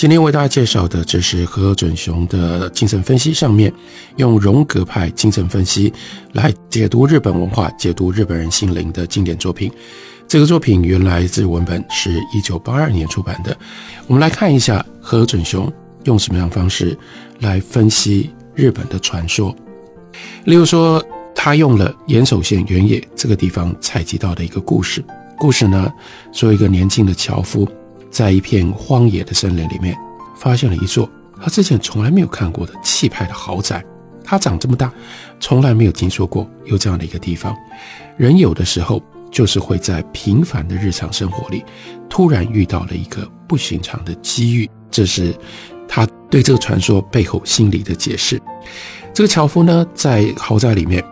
今天为大家介绍的，这是何准雄的精神分析，上面用荣格派精神分析来解读日本文化、解读日本人心灵的经典作品。这个作品原来这文本是一九八二年出版的。我们来看一下何准雄用什么样的方式来分析日本的传说。例如说，他用了岩手县原野这个地方采集到的一个故事。故事呢，说一个年轻的樵夫。在一片荒野的森林里面，发现了一座他之前从来没有看过的气派的豪宅。他长这么大，从来没有听说过有这样的一个地方。人有的时候就是会在平凡的日常生活里，突然遇到了一个不寻常的机遇。这是他对这个传说背后心理的解释。这个樵夫呢，在豪宅里面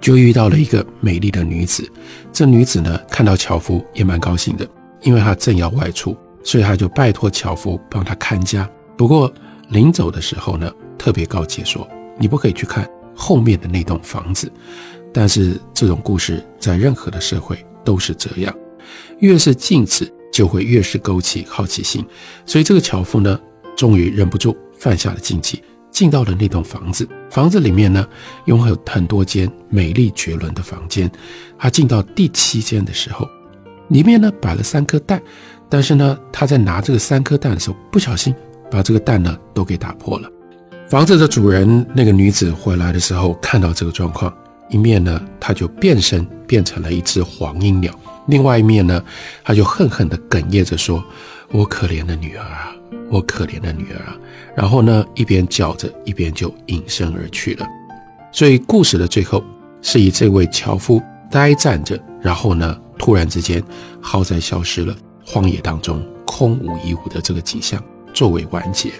就遇到了一个美丽的女子。这女子呢，看到樵夫也蛮高兴的，因为她正要外出。所以他就拜托樵夫帮他看家。不过临走的时候呢，特别告诫说：“你不可以去看后面的那栋房子。”但是这种故事在任何的社会都是这样，越是禁止，就会越是勾起好奇心。所以这个樵夫呢，终于忍不住犯下了禁忌，进到了那栋房子。房子里面呢，拥有很多间美丽绝伦的房间。他进到第七间的时候，里面呢摆了三颗蛋。但是呢，他在拿这个三颗蛋的时候，不小心把这个蛋呢都给打破了。房子的主人那个女子回来的时候，看到这个状况，一面呢，她就变身变成了一只黄莺鸟；另外一面呢，她就恨恨地哽咽着说：“我可怜的女儿啊，我可怜的女儿啊！”然后呢，一边叫着，一边就隐身而去了。所以故事的最后是以这位樵夫呆站着，然后呢，突然之间豪宅消失了。荒野当中空无一物的这个景象作为完结。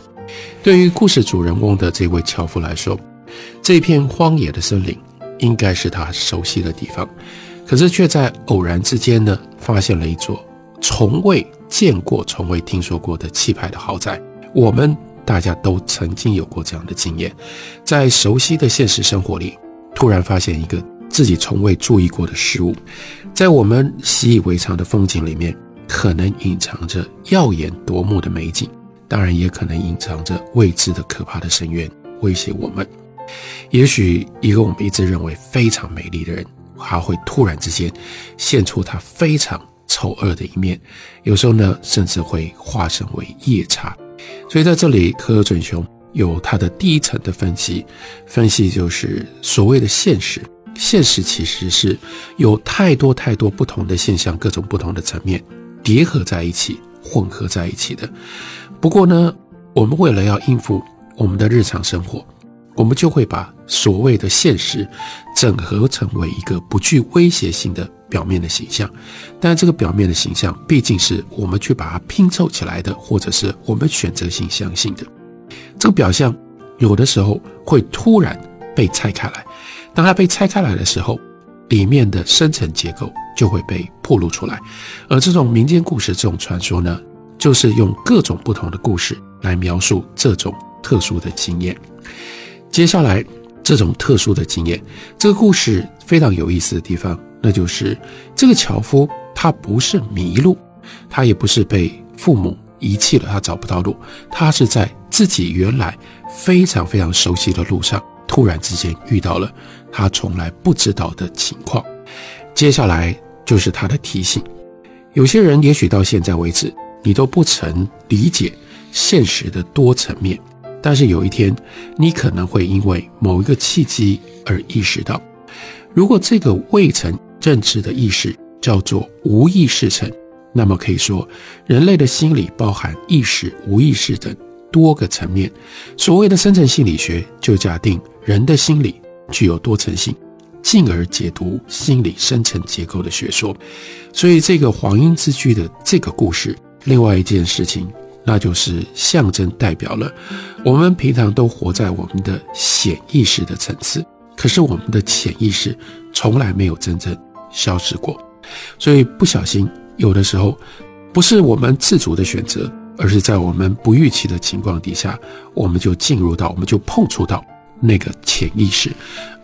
对于故事主人公的这位樵夫来说，这片荒野的森林应该是他熟悉的地方，可是却在偶然之间呢，发现了一座从未见过、从未听说过的气派的豪宅。我们大家都曾经有过这样的经验，在熟悉的现实生活里，突然发现一个自己从未注意过的事物，在我们习以为常的风景里面。可能隐藏着耀眼夺目的美景，当然也可能隐藏着未知的可怕的深渊，威胁我们。也许一个我们一直认为非常美丽的人，他会突然之间现出他非常丑恶的一面。有时候呢，甚至会化身为夜叉。所以在这里，柯准雄有他的第一层的分析，分析就是所谓的现实。现实其实是有太多太多不同的现象，各种不同的层面。叠合在一起，混合在一起的。不过呢，我们为了要应付我们的日常生活，我们就会把所谓的现实整合成为一个不具威胁性的表面的形象。但这个表面的形象毕竟是我们去把它拼凑起来的，或者是我们选择性相信的。这个表象有的时候会突然被拆开来，当它被拆开来的时候，里面的深层结构。就会被暴露出来，而这种民间故事、这种传说呢，就是用各种不同的故事来描述这种特殊的经验。接下来，这种特殊的经验，这个故事非常有意思的地方，那就是这个樵夫他不是迷路，他也不是被父母遗弃了，他找不到路，他是在自己原来非常非常熟悉的路上，突然之间遇到了他从来不知道的情况。接下来。就是他的提醒，有些人也许到现在为止，你都不曾理解现实的多层面，但是有一天，你可能会因为某一个契机而意识到，如果这个未曾认知的意识叫做无意识层，那么可以说，人类的心理包含意识、无意识等多个层面。所谓的深层心理学，就假定人的心理具有多层性。进而解读心理深层结构的学说，所以这个黄莺之居的这个故事，另外一件事情，那就是象征代表了我们平常都活在我们的显意识的层次，可是我们的潜意识从来没有真正消失过。所以不小心，有的时候不是我们自主的选择，而是在我们不预期的情况底下，我们就进入到，我们就碰触到那个潜意识。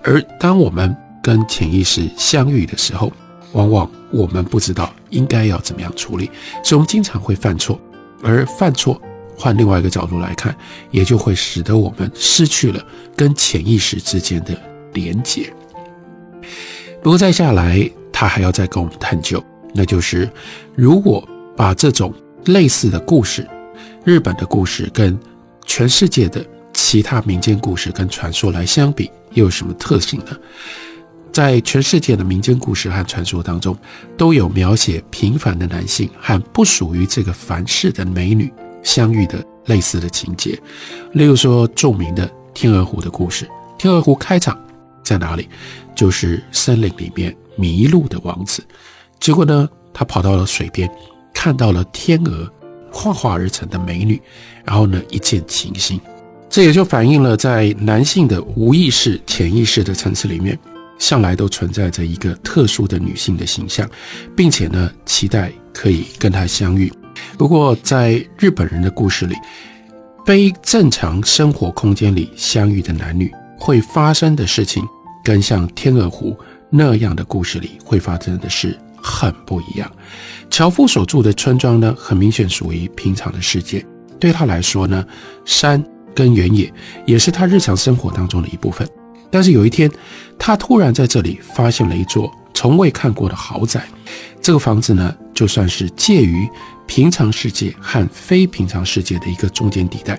而当我们跟潜意识相遇的时候，往往我们不知道应该要怎么样处理，所以我们经常会犯错。而犯错，换另外一个角度来看，也就会使得我们失去了跟潜意识之间的连结。不过再下来，他还要再跟我们探究，那就是如果把这种类似的故事，日本的故事跟全世界的其他民间故事跟传说来相比，又有什么特性呢？在全世界的民间故事和传说当中，都有描写平凡的男性和不属于这个凡世的美女相遇的类似的情节。例如说，著名的天鹅湖的故事。天鹅湖开场在哪里？就是森林里面迷路的王子。结果呢，他跑到了水边，看到了天鹅幻化而成的美女，然后呢，一见倾心。这也就反映了在男性的无意识、潜意识的层次里面。向来都存在着一个特殊的女性的形象，并且呢，期待可以跟她相遇。不过，在日本人的故事里，非正常生活空间里相遇的男女会发生的事情，跟像天鹅湖那样的故事里会发生的事很不一样。樵夫所住的村庄呢，很明显属于平常的世界。对他来说呢，山跟原野也是他日常生活当中的一部分。但是有一天，他突然在这里发现了一座从未看过的豪宅。这个房子呢，就算是介于平常世界和非平常世界的一个中间地带。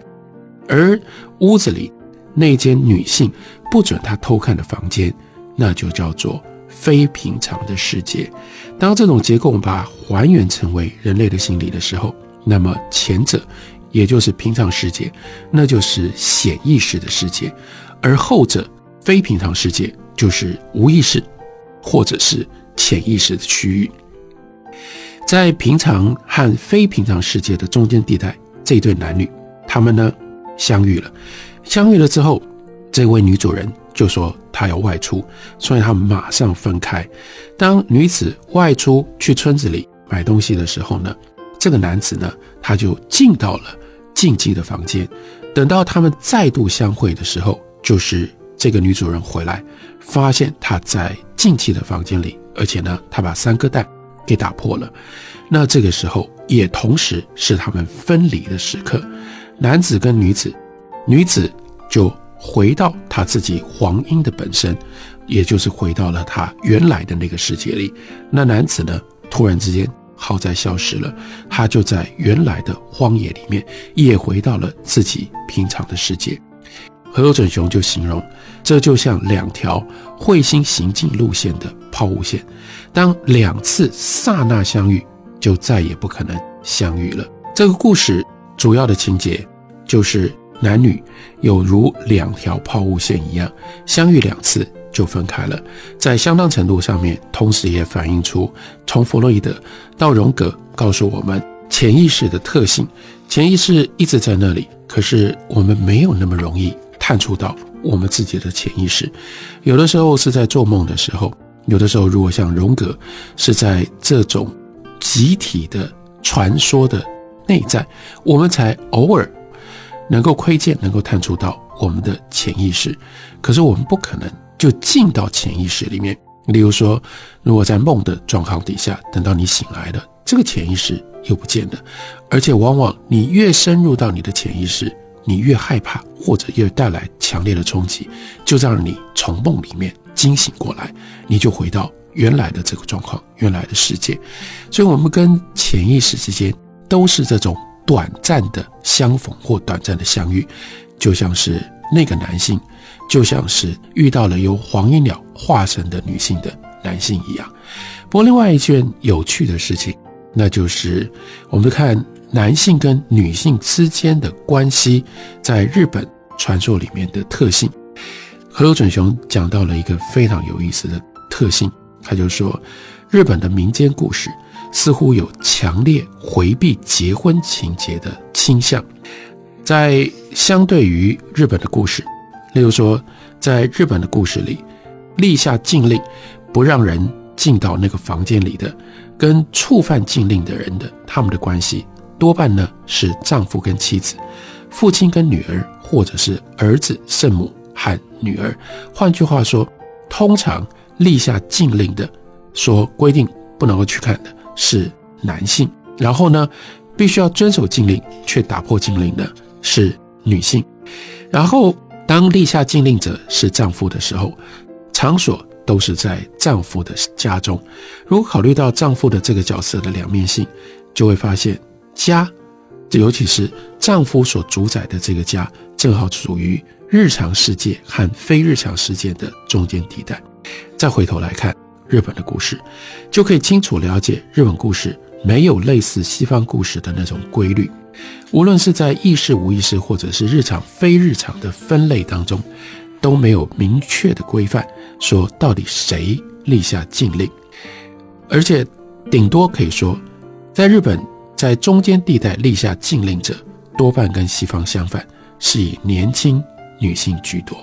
而屋子里那间女性不准他偷看的房间，那就叫做非平常的世界。当这种结构把还原成为人类的心理的时候，那么前者也就是平常世界，那就是显意识的世界，而后者。非平常世界就是无意识或者是潜意识的区域，在平常和非平常世界的中间地带，这对男女他们呢相遇了。相遇了之后，这位女主人就说她要外出，所以他们马上分开。当女子外出去村子里买东西的时候呢，这个男子呢他就进到了禁忌的房间。等到他们再度相会的时候，就是。这个女主人回来，发现她在近期的房间里，而且呢，她把三颗蛋给打破了。那这个时候也同时是他们分离的时刻。男子跟女子，女子就回到他自己黄莺的本身，也就是回到了他原来的那个世界里。那男子呢，突然之间好在消失了，他就在原来的荒野里面，也回到了自己平常的世界。河有准雄就形容，这就像两条彗星行进路线的抛物线，当两次刹那相遇，就再也不可能相遇了。这个故事主要的情节就是男女有如两条抛物线一样，相遇两次就分开了。在相当程度上面，同时也反映出从弗洛伊德到荣格告诉我们潜意识的特性。潜意识一直在那里，可是我们没有那么容易。探触到我们自己的潜意识，有的时候是在做梦的时候，有的时候如果像荣格是在这种集体的传说的内在，我们才偶尔能够窥见、能够探触到我们的潜意识。可是我们不可能就进到潜意识里面。例如说，如果在梦的状况底下，等到你醒来了，这个潜意识又不见了，而且往往你越深入到你的潜意识。你越害怕，或者越带来强烈的冲击，就让你从梦里面惊醒过来，你就回到原来的这个状况，原来的世界。所以，我们跟潜意识之间都是这种短暂的相逢或短暂的相遇，就像是那个男性，就像是遇到了由黄莺鸟化成的女性的男性一样。不过，另外一件有趣的事情，那就是我们看。男性跟女性之间的关系，在日本传说里面的特性，河有准雄讲到了一个非常有意思的特性，他就说，日本的民间故事似乎有强烈回避结婚情节的倾向，在相对于日本的故事，例如说，在日本的故事里，立下禁令，不让人进到那个房间里的，跟触犯禁令的人的，他们的关系多半呢是丈夫跟妻子，父亲跟女儿，或者是儿子、圣母和女儿。换句话说，通常立下禁令的，说规定不能够去看的是男性，然后呢，必须要遵守禁令却打破禁令的是女性，然后当立下禁令者是丈夫的时候，场所。都是在丈夫的家中。如果考虑到丈夫的这个角色的两面性，就会发现家，这尤其是丈夫所主宰的这个家，正好处于日常世界和非日常世界的中间地带。再回头来看日本的故事，就可以清楚了解日本故事没有类似西方故事的那种规律，无论是在意识、无意识，或者是日常、非日常的分类当中。都没有明确的规范，说到底谁立下禁令，而且顶多可以说，在日本，在中间地带立下禁令者，多半跟西方相反，是以年轻女性居多。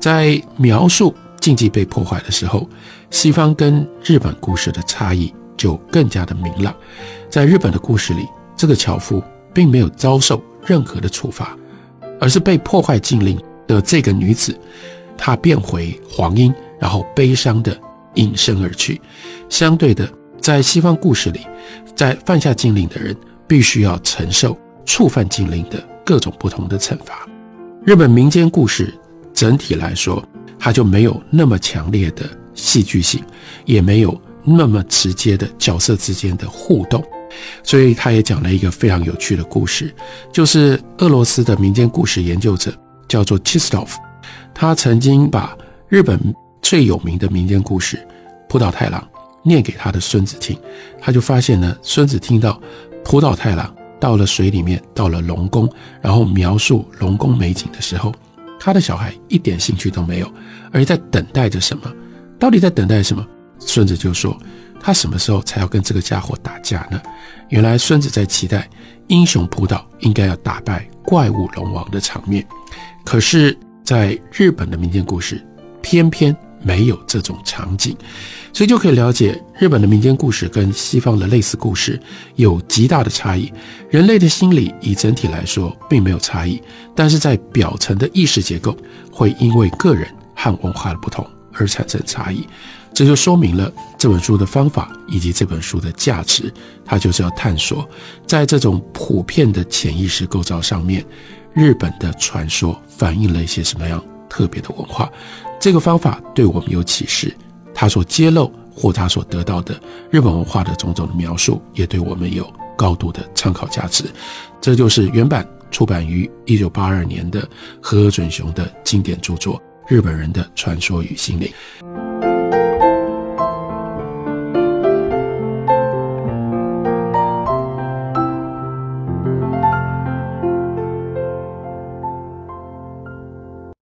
在描述禁忌被破坏的时候，西方跟日本故事的差异就更加的明朗。在日本的故事里，这个樵夫并没有遭受任何的处罚，而是被破坏禁令。的这个女子，她变回黄莺，然后悲伤的隐身而去。相对的，在西方故事里，在犯下禁令的人必须要承受触犯禁令的各种不同的惩罚。日本民间故事整体来说，它就没有那么强烈的戏剧性，也没有那么直接的角色之间的互动。所以，他也讲了一个非常有趣的故事，就是俄罗斯的民间故事研究者。叫做 Chistov，他曾经把日本最有名的民间故事《浦岛太郎》念给他的孙子听，他就发现呢，孙子听到浦岛太郎到了水里面，到了龙宫，然后描述龙宫美景的时候，他的小孩一点兴趣都没有，而在等待着什么？到底在等待什么？孙子就说，他什么时候才要跟这个家伙打架呢？原来孙子在期待英雄浦岛应该要打败怪物龙王的场面。可是，在日本的民间故事，偏偏没有这种场景，所以就可以了解日本的民间故事跟西方的类似故事有极大的差异。人类的心理以整体来说并没有差异，但是在表层的意识结构会因为个人和文化的不同而产生差异。这就说明了这本书的方法以及这本书的价值，它就是要探索在这种普遍的潜意识构造上面。日本的传说反映了一些什么样特别的文化？这个方法对我们有启示，他所揭露或他所得到的日本文化的种种的描述，也对我们有高度的参考价值。这就是原版出版于一九八二年的何准雄的经典著作《日本人的传说与心灵》。